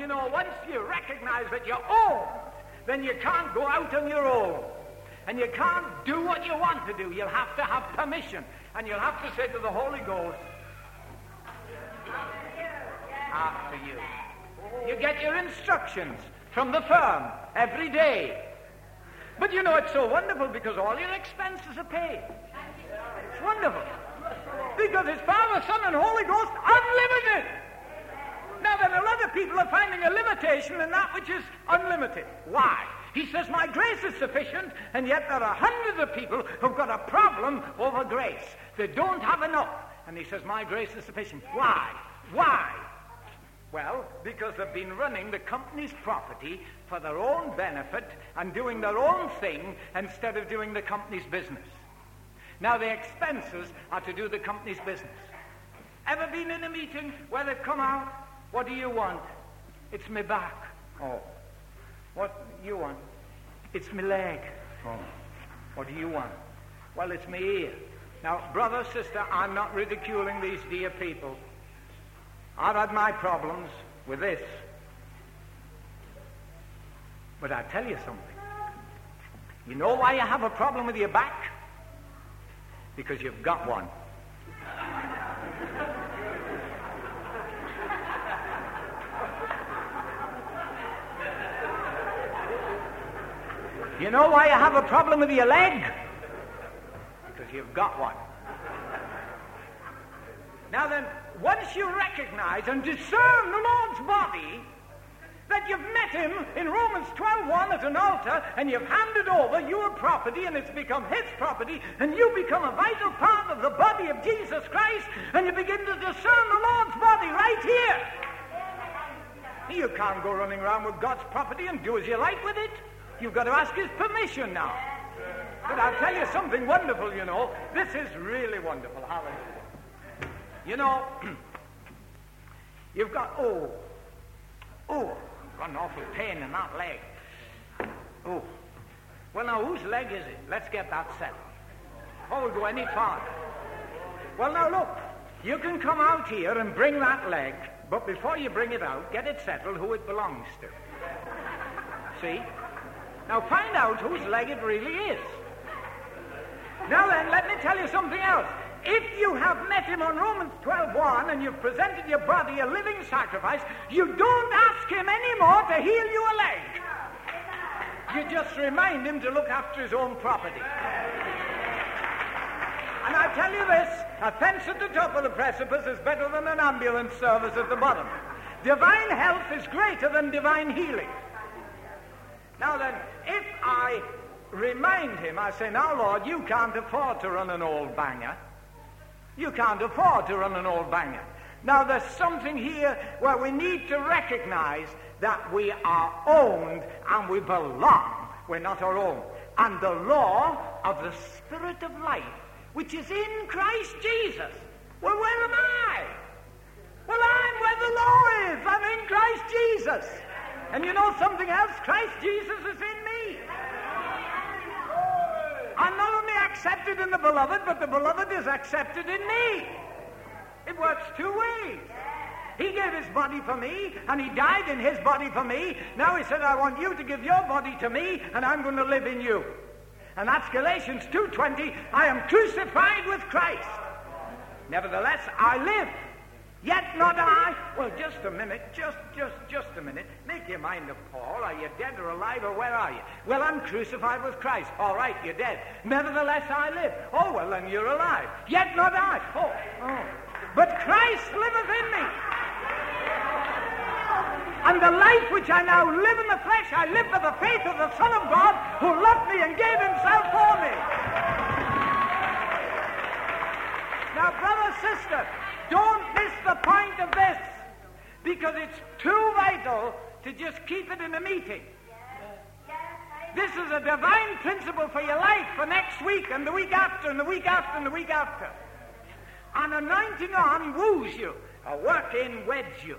you know, once you recognize that you're owned, then you can't go out on your own. And you can't do what you want to do. You'll have to have permission. And you'll have to say to the Holy Ghost, after you. You get your instructions from the firm every day. But you know, it's so wonderful because all your expenses are paid. It's wonderful. Because it's Father, Son, and Holy Ghost unlimited. Then, a lot of people are finding a limitation in that which is unlimited. Why? He says, My grace is sufficient, and yet there are hundreds of people who've got a problem over grace. They don't have enough. And he says, My grace is sufficient. Why? Why? Well, because they've been running the company's property for their own benefit and doing their own thing instead of doing the company's business. Now, the expenses are to do the company's business. Ever been in a meeting where they've come out? What do you want? It's me back. Oh. What do you want? It's me leg. Oh. What do you want? Well, it's me ear. Now, brother, sister, I'm not ridiculing these dear people. I've had my problems with this. But I tell you something. You know why you have a problem with your back? Because you've got one. You know why you have a problem with your leg? Because you've got one. Now then, once you recognize and discern the Lord's body, that you've met him in Romans 12.1 at an altar, and you've handed over your property, and it's become his property, and you become a vital part of the body of Jesus Christ, and you begin to discern the Lord's body right here. You can't go running around with God's property and do as you like with it. You've got to ask his permission now. But I'll tell you something wonderful, you know. This is really wonderful. Hallelujah. You know, you've got, oh, oh, got an awful pain in that leg. Oh. Well, now, whose leg is it? Let's get that settled. Oh, before we go any farther. Well, now, look, you can come out here and bring that leg, but before you bring it out, get it settled who it belongs to. See? Now, find out whose leg it really is. Now, then, let me tell you something else. If you have met him on Romans 12.1 and you've presented your body a living sacrifice, you don't ask him anymore to heal you a leg. You just remind him to look after his own property. And I tell you this, a fence at the top of the precipice is better than an ambulance service at the bottom. Divine health is greater than divine healing. Now then, if I remind him, I say, now Lord, you can't afford to run an old banger. You can't afford to run an old banger. Now, there's something here where we need to recognize that we are owned and we belong. We're not our own. And the law of the Spirit of life, which is in Christ Jesus. Well, where am I? Well, I'm where the law is. I'm in Christ Jesus. And you know something else? Christ Jesus is in me. I'm not only accepted in the beloved, but the beloved is accepted in me. It works two ways. He gave his body for me, and he died in his body for me. Now he said, I want you to give your body to me, and I'm going to live in you. And that's Galatians 2.20. I am crucified with Christ. Nevertheless, I live. Yet not I. Well, just a minute, just, just, just a minute. Make your mind up, Paul. Are you dead or alive, or where are you? Well, I'm crucified with Christ. All right, you're dead. Nevertheless, I live. Oh, well, then you're alive. Yet not I. Oh, oh. But Christ liveth in me. And the life which I now live in the flesh, I live for the faith of the Son of God who loved me and gave himself for me. Now, brother, sister, don't miss the point of this because it's too vital to just keep it in a meeting. This is a divine principle for your life for next week and the week after and the week after and the week after. An anointing on woos you. A work in weds you.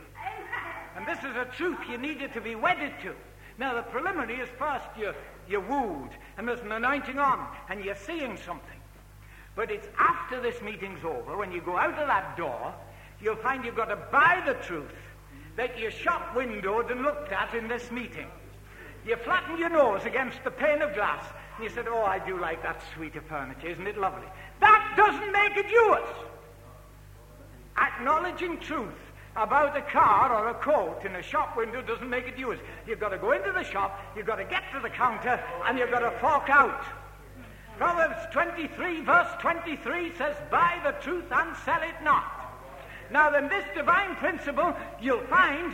And this is a truth you needed to be wedded to. Now, the preliminary is first you're, you're wooed, and there's an anointing on, and you're seeing something. But it's after this meeting's over, when you go out of that door, you'll find you've got to buy the truth that you shop windowed and looked at in this meeting. You flattened your nose against the pane of glass and you said, Oh, I do like that suite of furniture. Isn't it lovely? That doesn't make it yours. Acknowledging truth about a car or a coat in a shop window doesn't make it yours. You've got to go into the shop, you've got to get to the counter, and you've got to fork out. Proverbs 23, verse 23 says, Buy the truth and sell it not. Now, then, this divine principle you'll find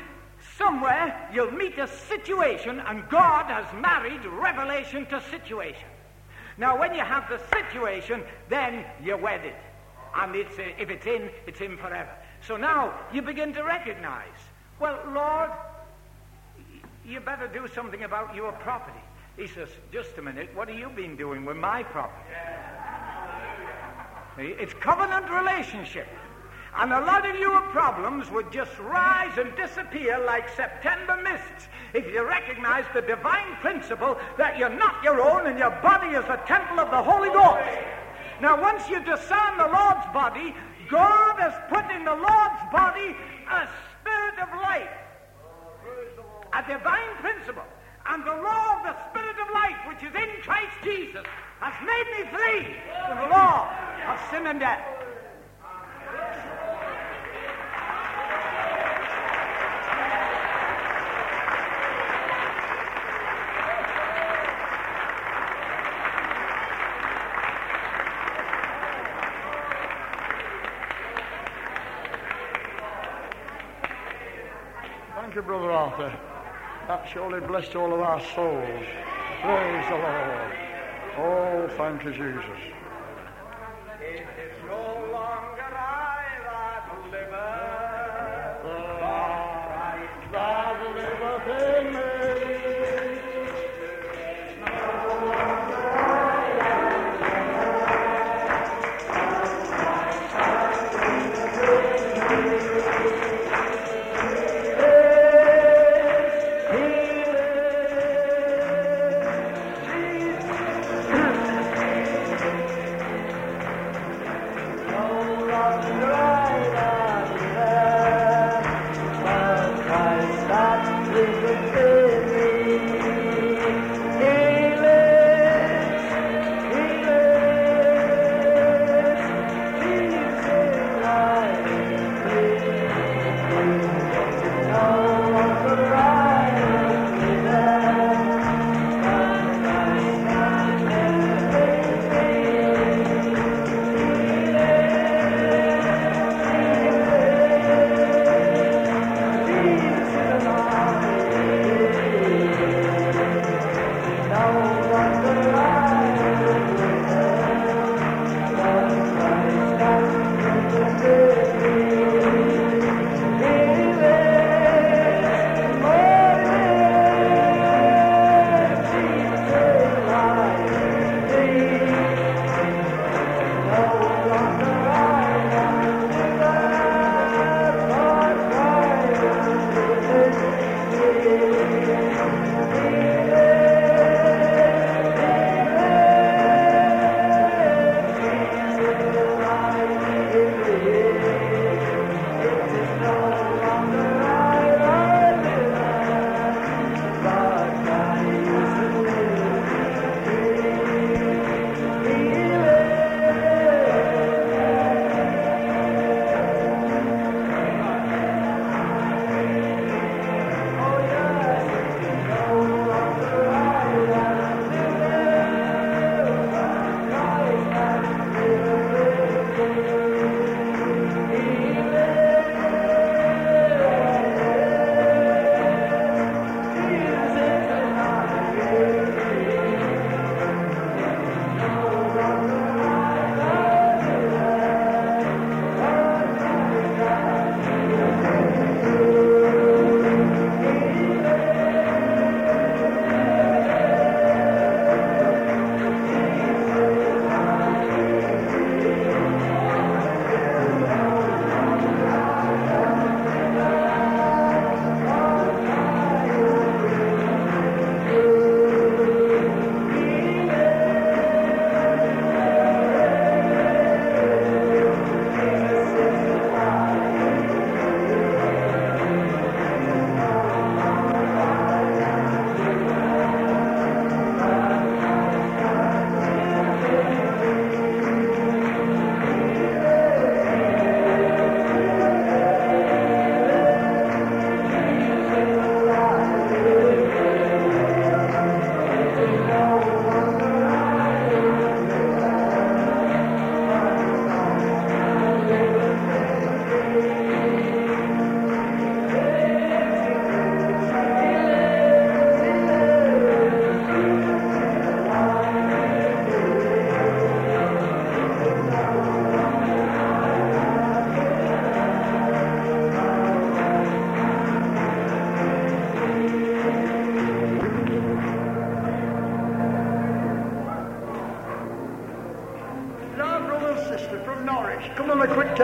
somewhere you'll meet a situation, and God has married revelation to situation. Now, when you have the situation, then you're wedded. And it's, uh, if it's in, it's in forever. So now you begin to recognize, well, Lord, you better do something about your property. He says, just a minute, what have you been doing with my property? It's covenant relationship. And a lot of your problems would just rise and disappear like September mists if you recognize the divine principle that you're not your own and your body is a temple of the Holy Ghost. Now, once you discern the Lord's body, God has put in the Lord's body a spirit of life, a divine principle. And the law of the spirit of life, which is in Christ Jesus, has made me free from the law of sin and death. Thank you, Brother Arthur. That surely blessed all of our souls. Praise the Lord. Oh, thank you, Jesus.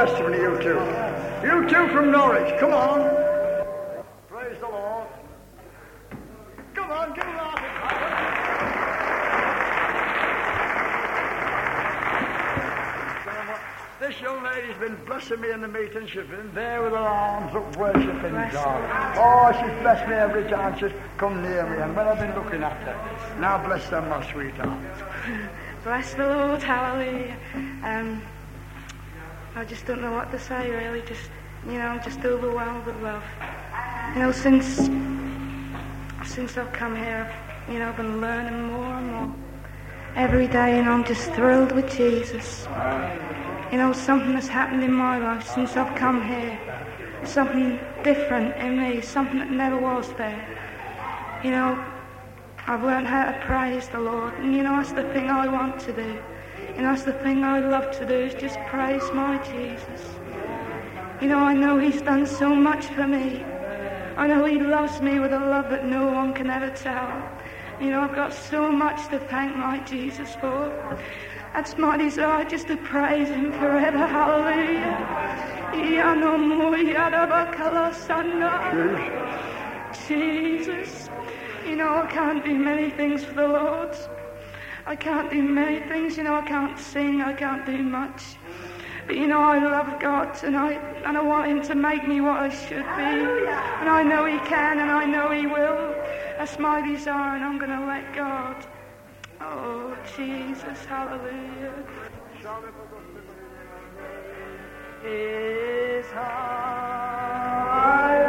Testimony, you two. You two from Norwich, come on. Praise the Lord. Come on, give laughing. This young lady's been blessing me in the meeting. She's been there with her arms up worshiping Bless God. Oh, she's blessed me every time she's come near me and when I've been looking at her. Now bless them, my sweetheart. Bless the Lord, hallelujah. I just don't know what to say, really. Just, you know, I'm just overwhelmed with love. You know, since since I've come here, you know, I've been learning more and more every day, and I'm just thrilled with Jesus. You know, something has happened in my life since I've come here. Something different in me, something that never was there. You know, I've learned how to praise the Lord, and you know that's the thing I want to do. And that's the thing I love to do is just praise my Jesus. You know, I know He's done so much for me. I know He loves me with a love that no one can ever tell. You know, I've got so much to thank my Jesus for. That's my desire, just to praise Him forever. Hallelujah. Jesus. You know, I can't do many things for the Lord. I can't do many things. You know, I can't sing. I can't do much. But you know, I love God tonight, and I want Him to make me what I should be. And I know He can, and I know He will. That's my desire, and I'm going to let God. Oh, Jesus, hallelujah. His high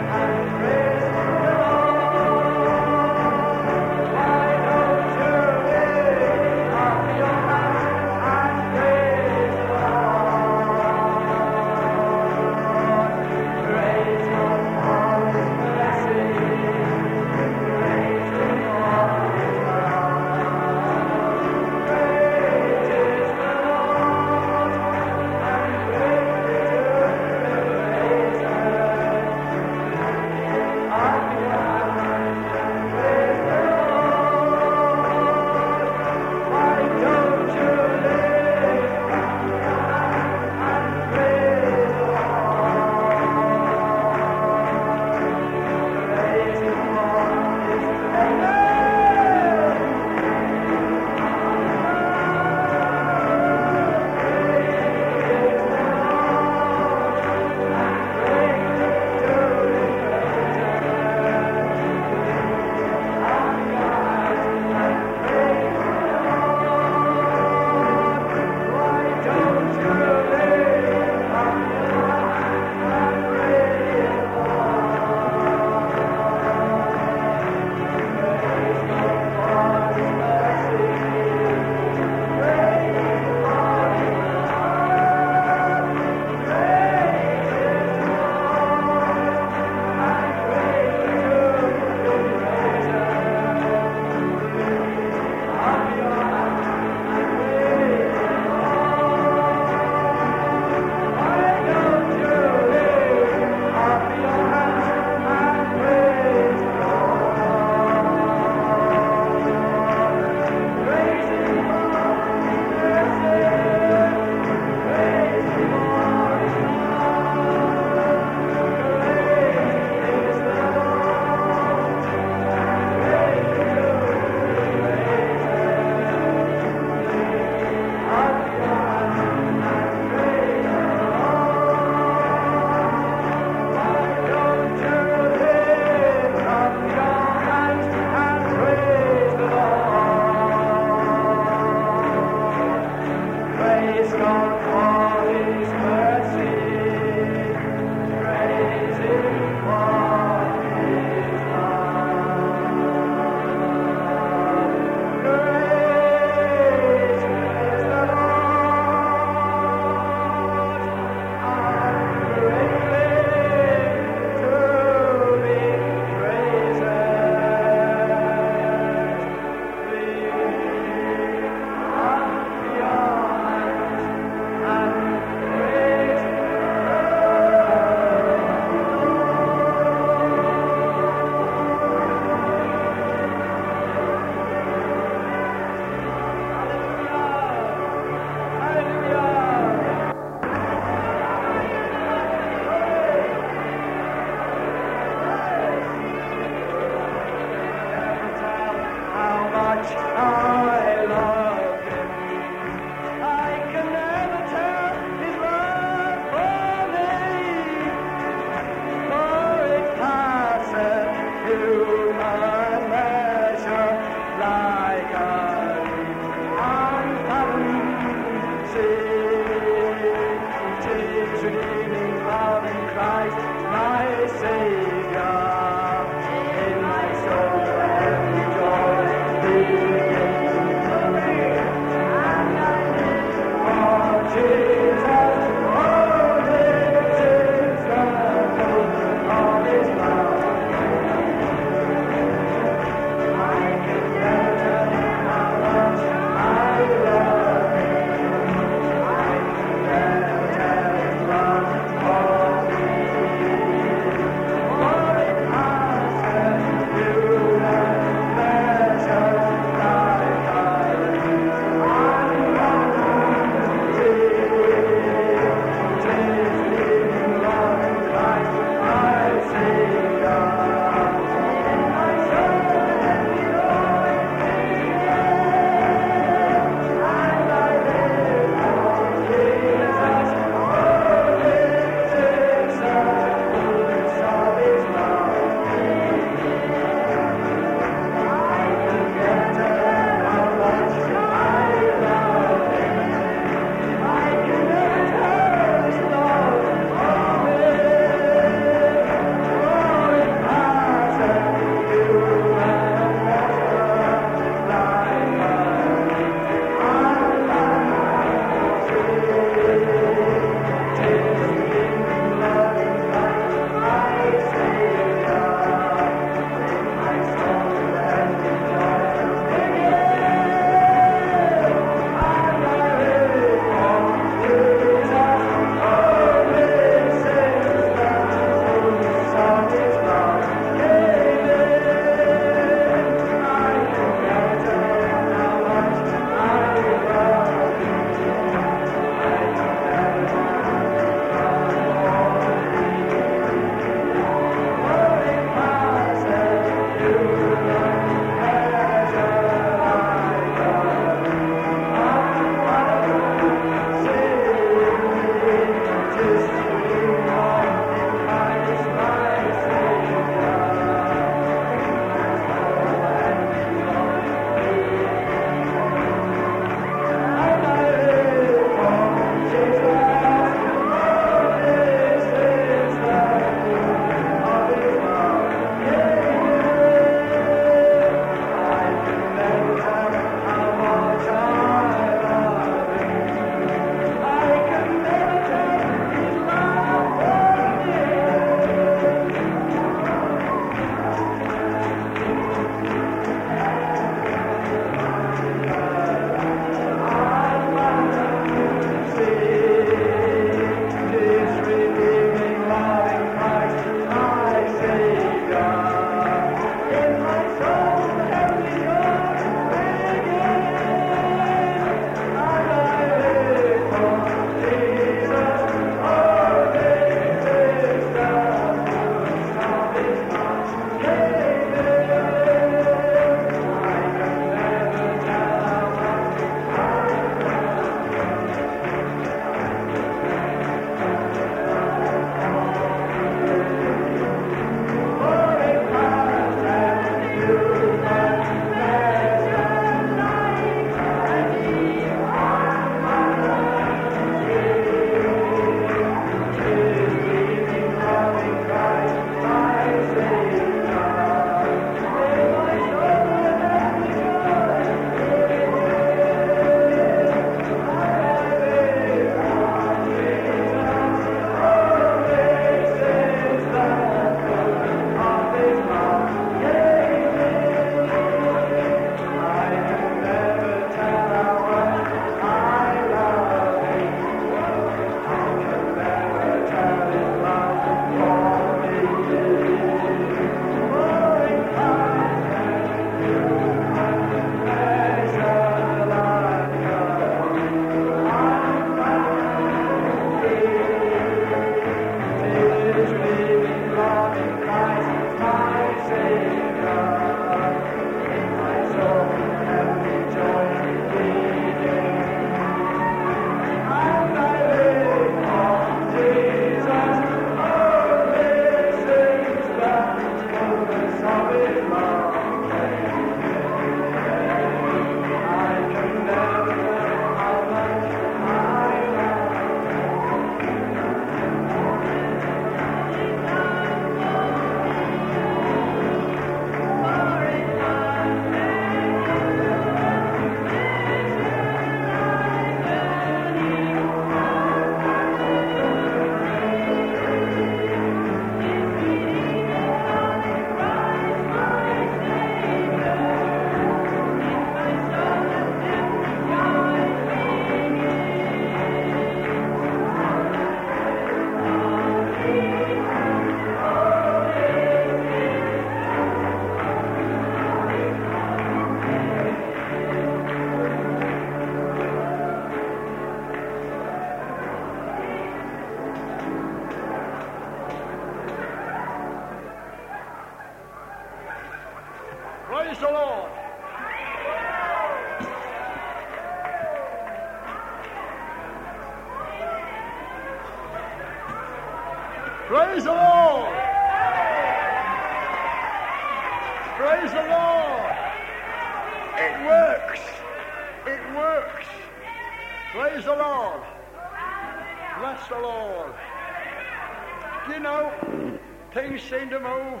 to move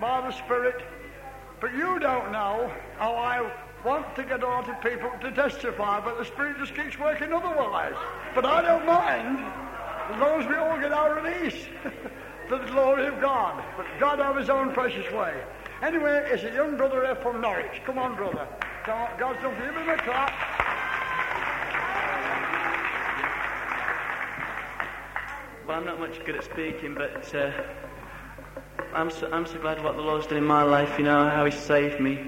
by the Spirit But you don't know how I want to get lot of people to testify, but the Spirit just keeps working otherwise. But I don't mind as long as we all get our release to the glory of God. But God have His own precious way. Anyway, it's a young brother here from Norwich. Come on, brother. Come on. God's done for you. Give him a clap. Well, I'm not much good at speaking, but uh, I'm so, I'm so glad what the Lord's done in my life. You know how He saved me.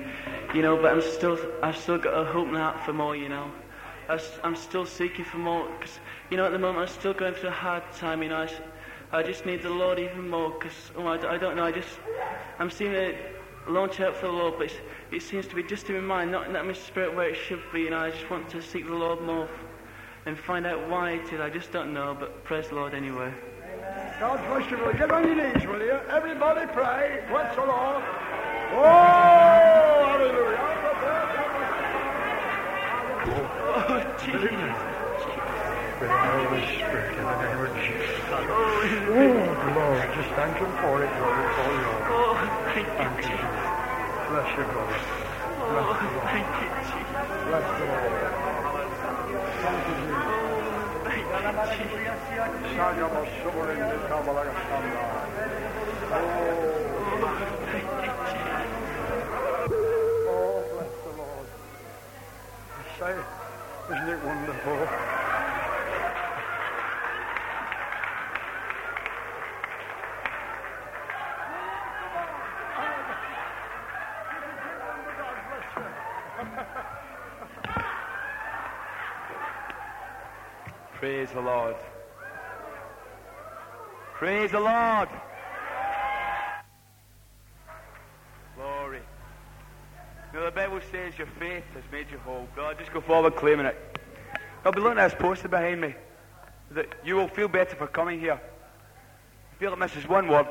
You know, but I'm still I've still got a hope now for more. You know, I, am still seeking for more because you know at the moment I'm still going through a hard time. You know, I just need the Lord even more because oh, I, I don't know. I just I'm seeing it launch out for the Lord, but it seems to be just in my mind, not in that my spirit where it should be. You know, I just want to seek the Lord more and find out why it is. I just don't know, but praise the Lord anyway. God bless you, brother. Get on your knees, will you? Everybody pray. Bless the Lord. Oh, hallelujah. Oh, Jesus. Holy Spirit, in the name of Jesus. Oh, Lord, just thank Him for it, Lord. All yours. Oh, thank you, Thank you. Bless you. Oh, you, Jesus. Bless the Lord. Thank you, Jesus. Oh, thank you, Jesus. Saga Masuburin, Kabbalah, Sanda. Oh, thank you, Jesus. Oh, bless the Lord. Say, isn't it wonderful? Praise the Lord. Praise the Lord. Glory. Now the Bible says your faith has made you whole. God, just go forward claiming it. I'll be looking at this poster behind me. That you will feel better for coming here. I feel this is one word.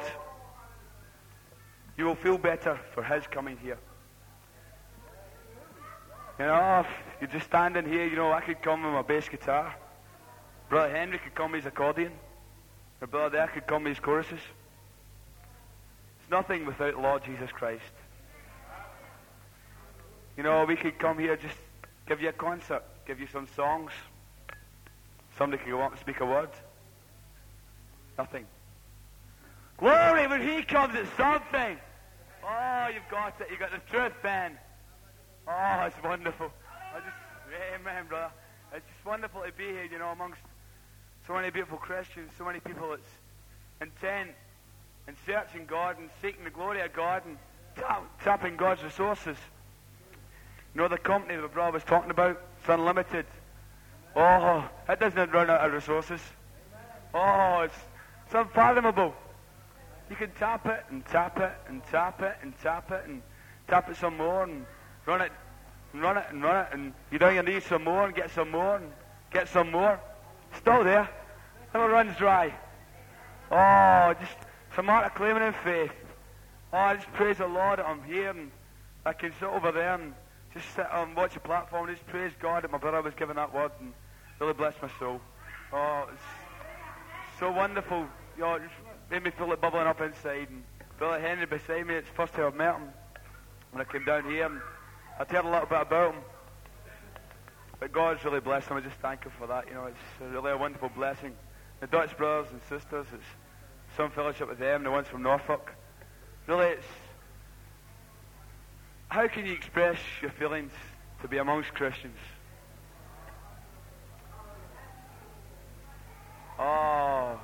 You will feel better for his coming here. You know, you're just standing here, you know, I could come with my bass guitar. Brother Henry could come his accordion. Or Brother there could come his choruses. It's nothing without Lord Jesus Christ. You know, we could come here just give you a concert, give you some songs. Somebody could go up and speak a word. Nothing. Glory when he comes it's something. Oh, you've got it. You've got the truth, Ben. Oh, it's wonderful. I just, amen, brother. It's just wonderful to be here, you know, amongst so many beautiful Christians, so many people that's intent and searching God and seeking the glory of God and tap, tapping God's resources. You know, the company that brother was talking about, it's unlimited. Oh, it doesn't run out of resources. Oh, it's, it's unfathomable. You can tap it and tap it and tap it and tap it and tap it some more and run it and run it and run it and you down your knees some more and get some more and get some more. Still there. Never runs dry. Oh, just some art of claiming in faith. Oh, I just praise the Lord that I'm here and I can sit over there and just sit and watch the platform and just praise God that my brother was giving that word and really bless my soul. Oh, it's so wonderful. You know, it just made me feel it bubbling up inside. And Brother Henry beside me, it's the first time I've met him. When I came down here and I'd heard a little bit about him. But God's really blessed him. I just thank him for that. You know, it's really a wonderful blessing. The Dutch brothers and sisters, it's some fellowship with them, the ones from Norfolk. Really, it's how can you express your feelings to be amongst Christians? Oh.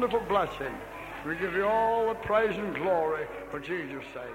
Wonderful blessing. We give you all the praise and glory for Jesus' sake.